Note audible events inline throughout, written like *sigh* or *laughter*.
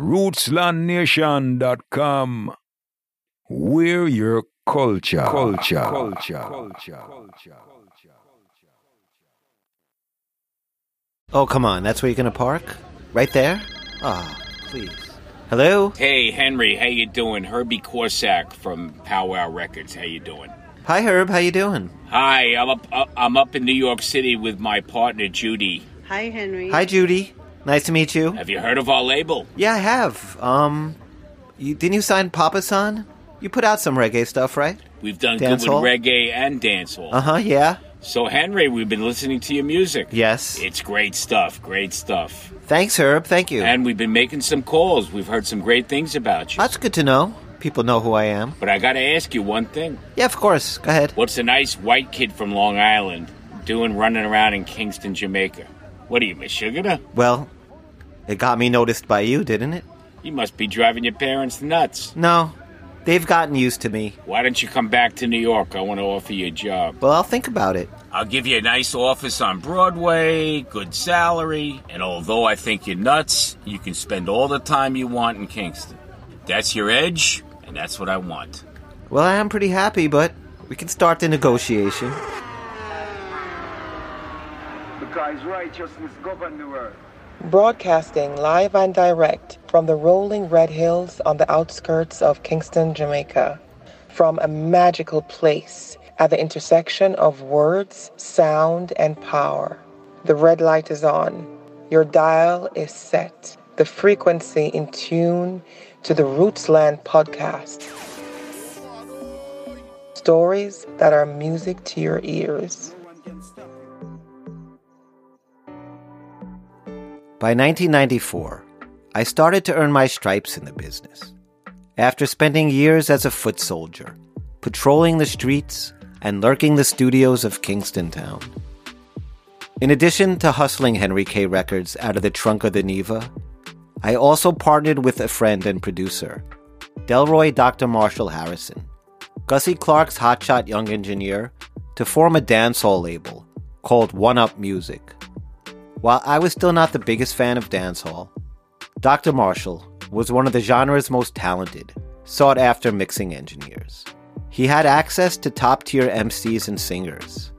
rootslandnation.com. We're your culture. Culture. Culture. Culture. Oh, come on. That's where you're going to park? Right there? Ah, please. Hello? Hey, Henry, how you doing? Herbie Corsack from Powwow Records. How you doing? Hi, Herb. How you doing? Hi, I'm up. Uh, I'm up in New York City with my partner Judy. Hi, Henry. Hi, Judy. Nice to meet you. Have you heard of our label? Yeah, I have. Um, you, didn't you sign Papa San? You put out some reggae stuff, right? We've done Dancehall? good with reggae and dancehall. Uh huh, yeah. So, Henry, we've been listening to your music. Yes. It's great stuff. Great stuff. Thanks, Herb. Thank you. And we've been making some calls. We've heard some great things about you. That's good to know. People know who I am. But I got to ask you one thing. Yeah, of course. Go ahead. What's a nice white kid from Long Island doing running around in Kingston, Jamaica? What are you, meshugga? Well, it got me noticed by you, didn't it? You must be driving your parents nuts. No. They've gotten used to me. Why don't you come back to New York? I want to offer you a job. Well, I'll think about it. I'll give you a nice office on Broadway, good salary, and although I think you're nuts, you can spend all the time you want in Kingston. That's your edge, and that's what I want. Well, I am pretty happy, but we can start the negotiation. Righteousness govern the world. Broadcasting live and direct from the rolling red hills on the outskirts of Kingston, Jamaica. From a magical place at the intersection of words, sound, and power. The red light is on. Your dial is set. The frequency in tune to the Rootsland podcast. Stories that are music to your ears. By 1994, I started to earn my stripes in the business. After spending years as a foot soldier, patrolling the streets and lurking the studios of Kingston Town. In addition to hustling Henry K. Records out of the trunk of the Neva, I also partnered with a friend and producer, Delroy Dr. Marshall Harrison, Gussie Clarke's hotshot young engineer, to form a dancehall label called One Up Music. While I was still not the biggest fan of dancehall, Dr. Marshall was one of the genre's most talented, sought after mixing engineers. He had access to top tier MCs and singers.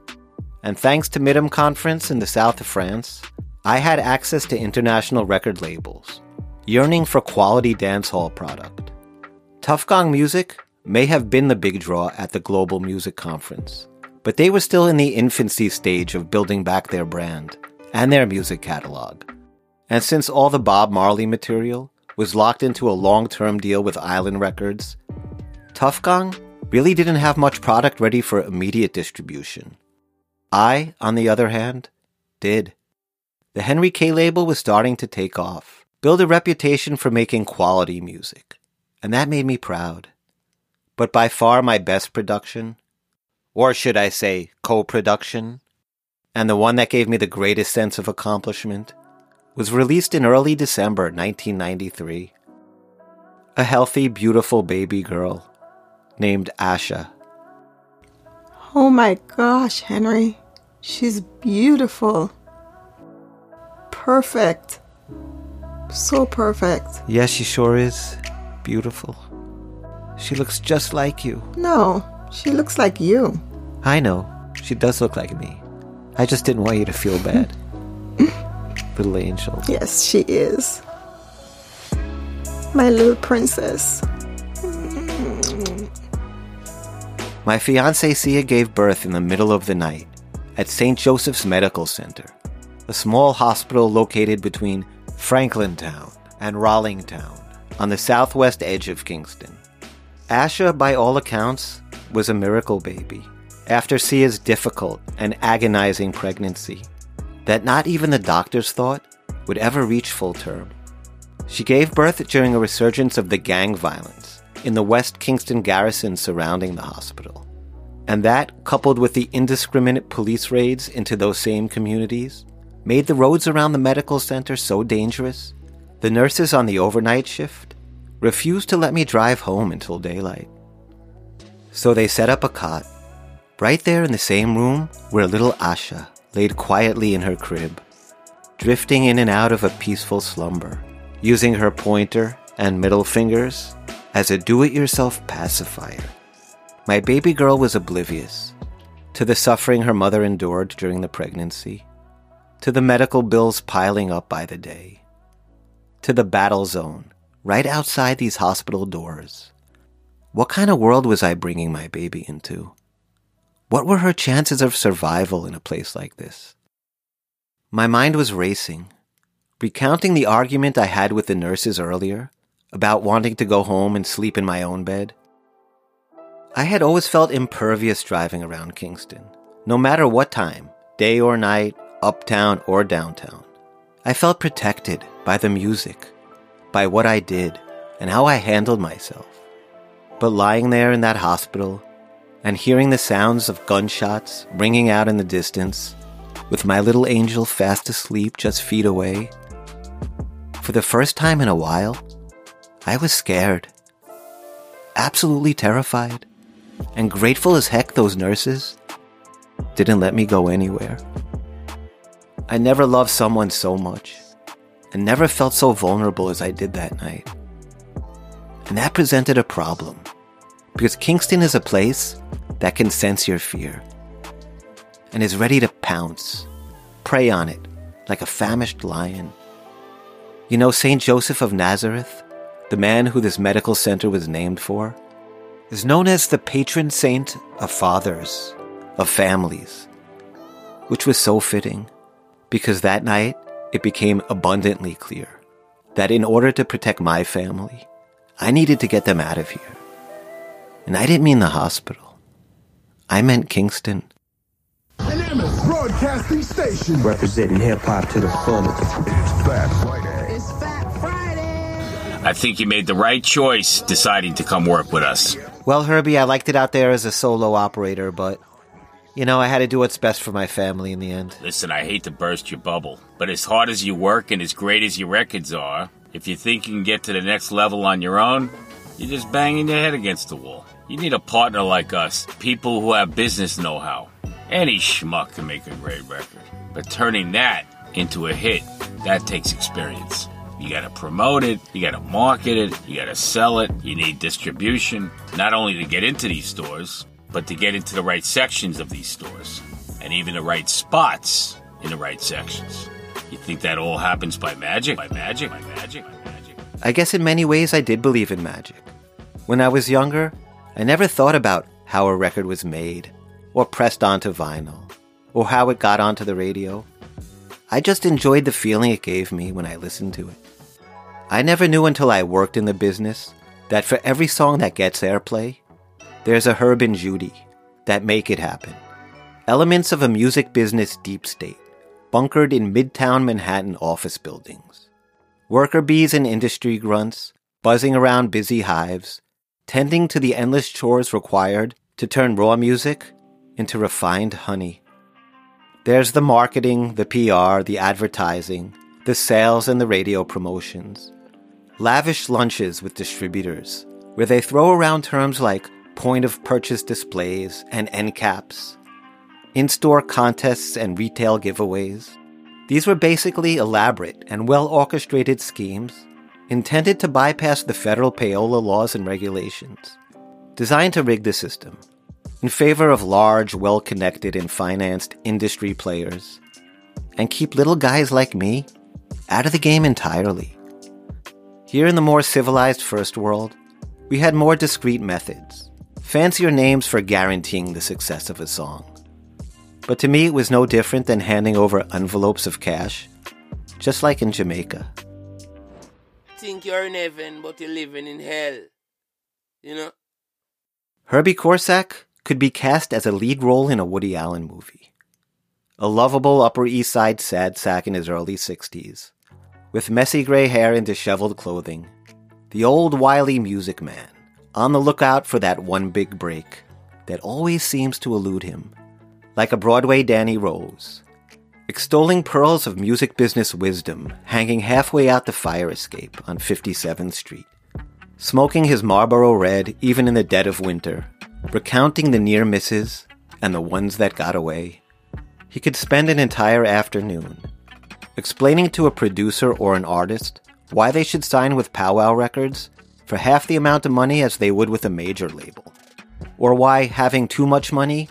And thanks to MIDEM Conference in the south of France, I had access to international record labels, yearning for quality dancehall product. Tuff Gong Music may have been the big draw at the Global Music Conference, but they were still in the infancy stage of building back their brand and their music catalog. And since all the Bob Marley material was locked into a long term deal with Island Records, Tuff Gong really didn't have much product ready for immediate distribution. I, on the other hand, did. The Henry K label was starting to take off, build a reputation for making quality music, and that made me proud. But by far my best production, or should I say co production, and the one that gave me the greatest sense of accomplishment, was released in early December 1993. A healthy, beautiful baby girl named Asha. Oh my gosh, Henry. She's beautiful. Perfect. So perfect. Yes, she sure is beautiful. She looks just like you. No, she looks like you. I know. She does look like me. I just didn't want you to feel bad. *laughs* little angel. Yes, she is. My little princess. My fiancée Sia gave birth in the middle of the night at St. Joseph's Medical Center, a small hospital located between Franklintown and Rollington Town on the southwest edge of Kingston. Asha, by all accounts, was a miracle baby after Sia's difficult and agonizing pregnancy that not even the doctors thought would ever reach full term. She gave birth during a resurgence of the gang violence in the West Kingston garrison surrounding the hospital. And that, coupled with the indiscriminate police raids into those same communities, made the roads around the medical center so dangerous, the nurses on the overnight shift refused to let me drive home until daylight. So they set up a cot right there in the same room where little Asha laid quietly in her crib, drifting in and out of a peaceful slumber, using her pointer and middle fingers as a do it yourself pacifier. My baby girl was oblivious to the suffering her mother endured during the pregnancy, to the medical bills piling up by the day, to the battle zone right outside these hospital doors. What kind of world was I bringing my baby into? What were her chances of survival in a place like this? My mind was racing, recounting the argument I had with the nurses earlier about wanting to go home and sleep in my own bed. I had always felt impervious driving around Kingston, no matter what time, day or night, uptown or downtown. I felt protected by the music, by what I did, and how I handled myself. But lying there in that hospital and hearing the sounds of gunshots ringing out in the distance, with my little angel fast asleep just feet away, for the first time in a while, I was scared. Absolutely terrified. And grateful as heck those nurses didn't let me go anywhere. I never loved someone so much and never felt so vulnerable as I did that night. And that presented a problem because Kingston is a place that can sense your fear and is ready to pounce, prey on it like a famished lion. You know St. Joseph of Nazareth, the man who this medical center was named for, is known as the patron saint of fathers, of families, which was so fitting because that night it became abundantly clear that in order to protect my family, I needed to get them out of here. And I didn't mean the hospital. I meant Kingston. NMS Broadcasting Station. Representing hip hop to the fullest. It's Fat Friday. It's Fat Friday. I think you made the right choice deciding to come work with us. Well, Herbie, I liked it out there as a solo operator, but, you know, I had to do what's best for my family in the end. Listen, I hate to burst your bubble, but as hard as you work and as great as your records are, if you think you can get to the next level on your own, you're just banging your head against the wall. You need a partner like us, people who have business know how. Any schmuck can make a great record, but turning that into a hit, that takes experience. You gotta promote it, you gotta market it, you gotta sell it, you need distribution, not only to get into these stores, but to get into the right sections of these stores, and even the right spots in the right sections. You think that all happens by magic? By magic? By magic? By magic? I guess in many ways I did believe in magic. When I was younger, I never thought about how a record was made, or pressed onto vinyl, or how it got onto the radio. I just enjoyed the feeling it gave me when I listened to it. I never knew until I worked in the business that for every song that gets airplay, there's a Herb and Judy that make it happen. Elements of a music business deep state, bunkered in midtown Manhattan office buildings. Worker bees and industry grunts, buzzing around busy hives, tending to the endless chores required to turn raw music into refined honey. There's the marketing, the PR, the advertising, the sales, and the radio promotions. Lavish lunches with distributors, where they throw around terms like point of purchase displays and end caps, in store contests and retail giveaways. These were basically elaborate and well orchestrated schemes intended to bypass the federal payola laws and regulations, designed to rig the system in favor of large, well connected, and financed industry players, and keep little guys like me out of the game entirely. Here in the more civilized first world, we had more discreet methods, fancier names for guaranteeing the success of a song. But to me, it was no different than handing over envelopes of cash, just like in Jamaica. Think you're in heaven, but you're living in hell. You know? Herbie Corsack could be cast as a lead role in a Woody Allen movie. A lovable Upper East Side sad sack in his early 60s, with messy gray hair and disheveled clothing. The old wily music man, on the lookout for that one big break that always seems to elude him, like a Broadway Danny Rose, extolling pearls of music business wisdom hanging halfway out the fire escape on 57th Street, smoking his Marlboro Red even in the dead of winter, recounting the near misses and the ones that got away. He could spend an entire afternoon explaining to a producer or an artist why they should sign with Powwow Records for half the amount of money as they would with a major label, or why having too much money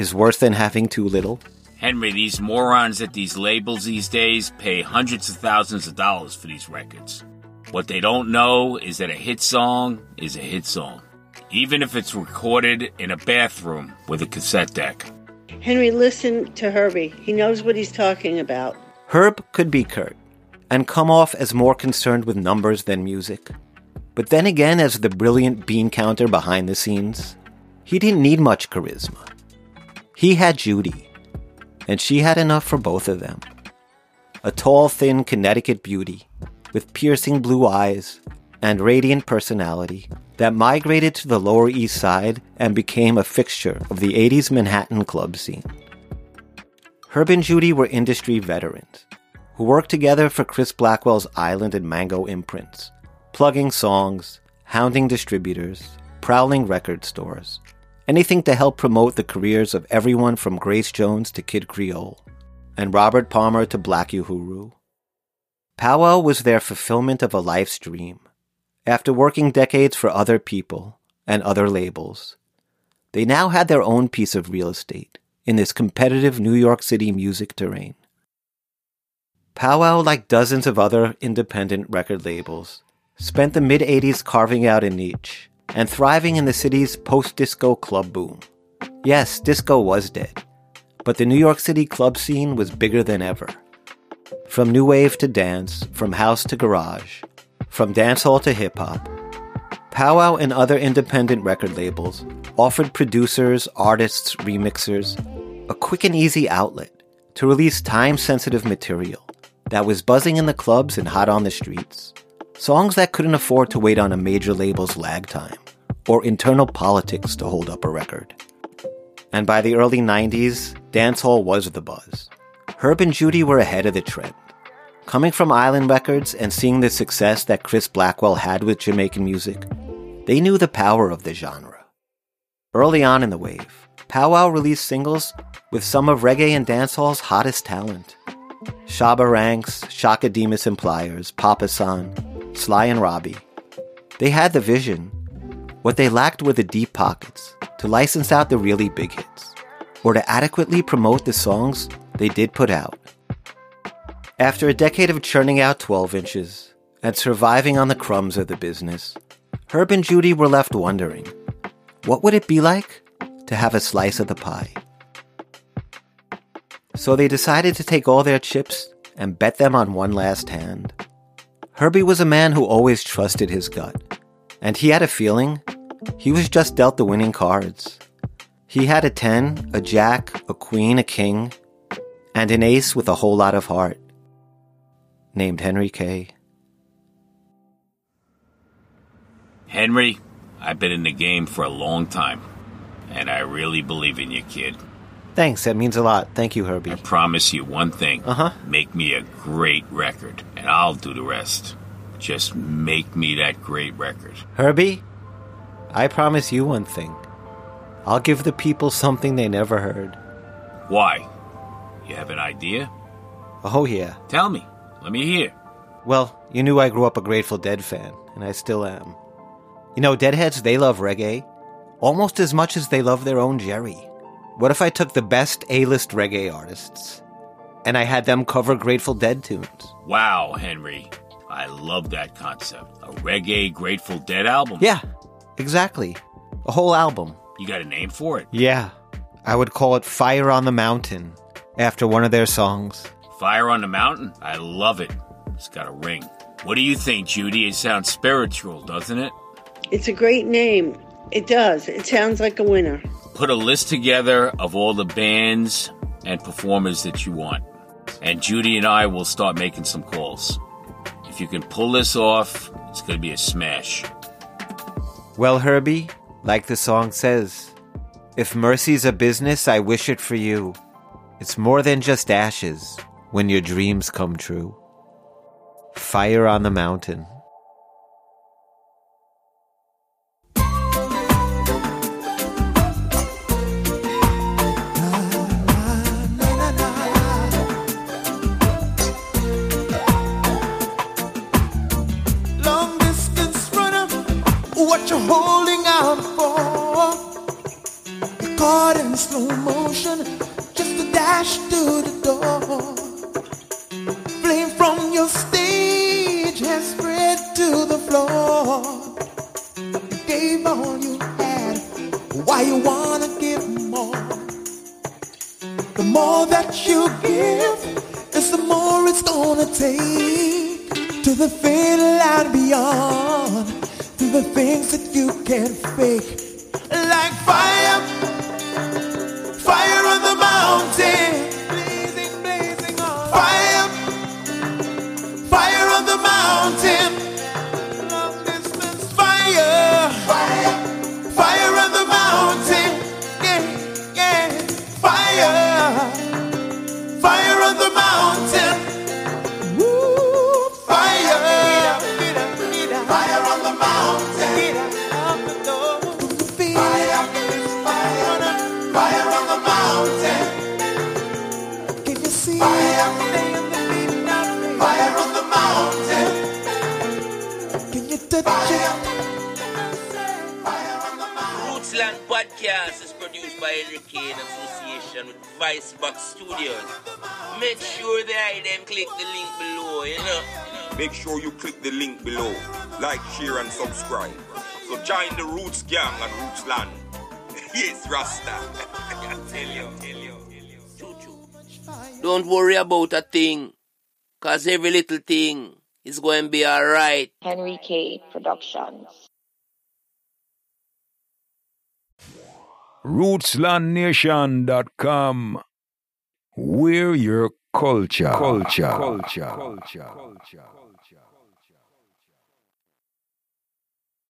is worse than having too little. Henry, these morons at these labels these days pay hundreds of thousands of dollars for these records. What they don't know is that a hit song is a hit song, even if it's recorded in a bathroom with a cassette deck. Henry, listen to Herbie. He knows what he's talking about. Herb could be curt and come off as more concerned with numbers than music. But then again, as the brilliant bean counter behind the scenes, he didn't need much charisma. He had Judy, and she had enough for both of them. A tall, thin Connecticut beauty with piercing blue eyes and radiant personality that migrated to the Lower East Side and became a fixture of the 80s Manhattan club scene. Herb and Judy were industry veterans who worked together for Chris Blackwell's Island and Mango imprints, plugging songs, hounding distributors, prowling record stores, anything to help promote the careers of everyone from Grace Jones to Kid Creole, and Robert Palmer to Black Uhuru. Powwow was their fulfillment of a life's dream. After working decades for other people and other labels, they now had their own piece of real estate in this competitive New York City music terrain. Powwow, like dozens of other independent record labels, spent the mid 80s carving out a niche and thriving in the city's post disco club boom. Yes, disco was dead, but the New York City club scene was bigger than ever. From new wave to dance, from house to garage, from dancehall to hip hop, Powwow and other independent record labels offered producers, artists, remixers a quick and easy outlet to release time sensitive material that was buzzing in the clubs and hot on the streets. Songs that couldn't afford to wait on a major label's lag time or internal politics to hold up a record. And by the early 90s, dancehall was the buzz. Herb and Judy were ahead of the trend. Coming from Island Records and seeing the success that Chris Blackwell had with Jamaican music, they knew the power of the genre. Early on in the wave, Powwow released singles with some of reggae and dancehall's hottest talent. Shabba Ranks, Chaka Demus and Pliers, Papa San, Sly and Robbie. They had the vision. What they lacked were the deep pockets to license out the really big hits, or to adequately promote the songs they did put out. After a decade of churning out 12 inches and surviving on the crumbs of the business, Herb and Judy were left wondering what would it be like to have a slice of the pie? So they decided to take all their chips and bet them on one last hand. Herbie was a man who always trusted his gut, and he had a feeling he was just dealt the winning cards. He had a 10, a jack, a queen, a king, and an ace with a whole lot of heart, named Henry K. Henry, I've been in the game for a long time, and I really believe in you, kid. Thanks, that means a lot. Thank you, Herbie. I promise you one thing. Uh huh. Make me a great record, and I'll do the rest. Just make me that great record. Herbie, I promise you one thing. I'll give the people something they never heard. Why? You have an idea? Oh, yeah. Tell me. Let me hear. Well, you knew I grew up a Grateful Dead fan, and I still am. You know, Deadheads, they love reggae almost as much as they love their own Jerry. What if I took the best A list reggae artists and I had them cover Grateful Dead tunes? Wow, Henry. I love that concept. A reggae Grateful Dead album. Yeah, exactly. A whole album. You got a name for it? Yeah. I would call it Fire on the Mountain after one of their songs. Fire on the Mountain? I love it. It's got a ring. What do you think, Judy? It sounds spiritual, doesn't it? It's a great name. It does. It sounds like a winner. Put a list together of all the bands and performers that you want. And Judy and I will start making some calls. If you can pull this off, it's going to be a smash. Well, Herbie, like the song says, if mercy's a business, I wish it for you. It's more than just ashes when your dreams come true. Fire on the mountain. Motion, just a dash to the door. Flame from your stage has spread to the floor. You gave all you had, why you wanna give more? The more that you give, is the more it's gonna take to the finish and beyond, to the things that you can't fake, like fire Podcast is produced by Henry K in association with Voice Boxx Studios. Make sure the item click the link below, you know. Make sure you click the link below. Like, share, and subscribe. So join the Roots Gang and Rootsland. *laughs* yes, Rasta. I *laughs* tell you, tell you, tell you. Don't worry about a thing, cause every little thing is going to be alright. Henry K. Productions. RootslandNation.com. We're your culture. Culture. Culture. Culture. Culture.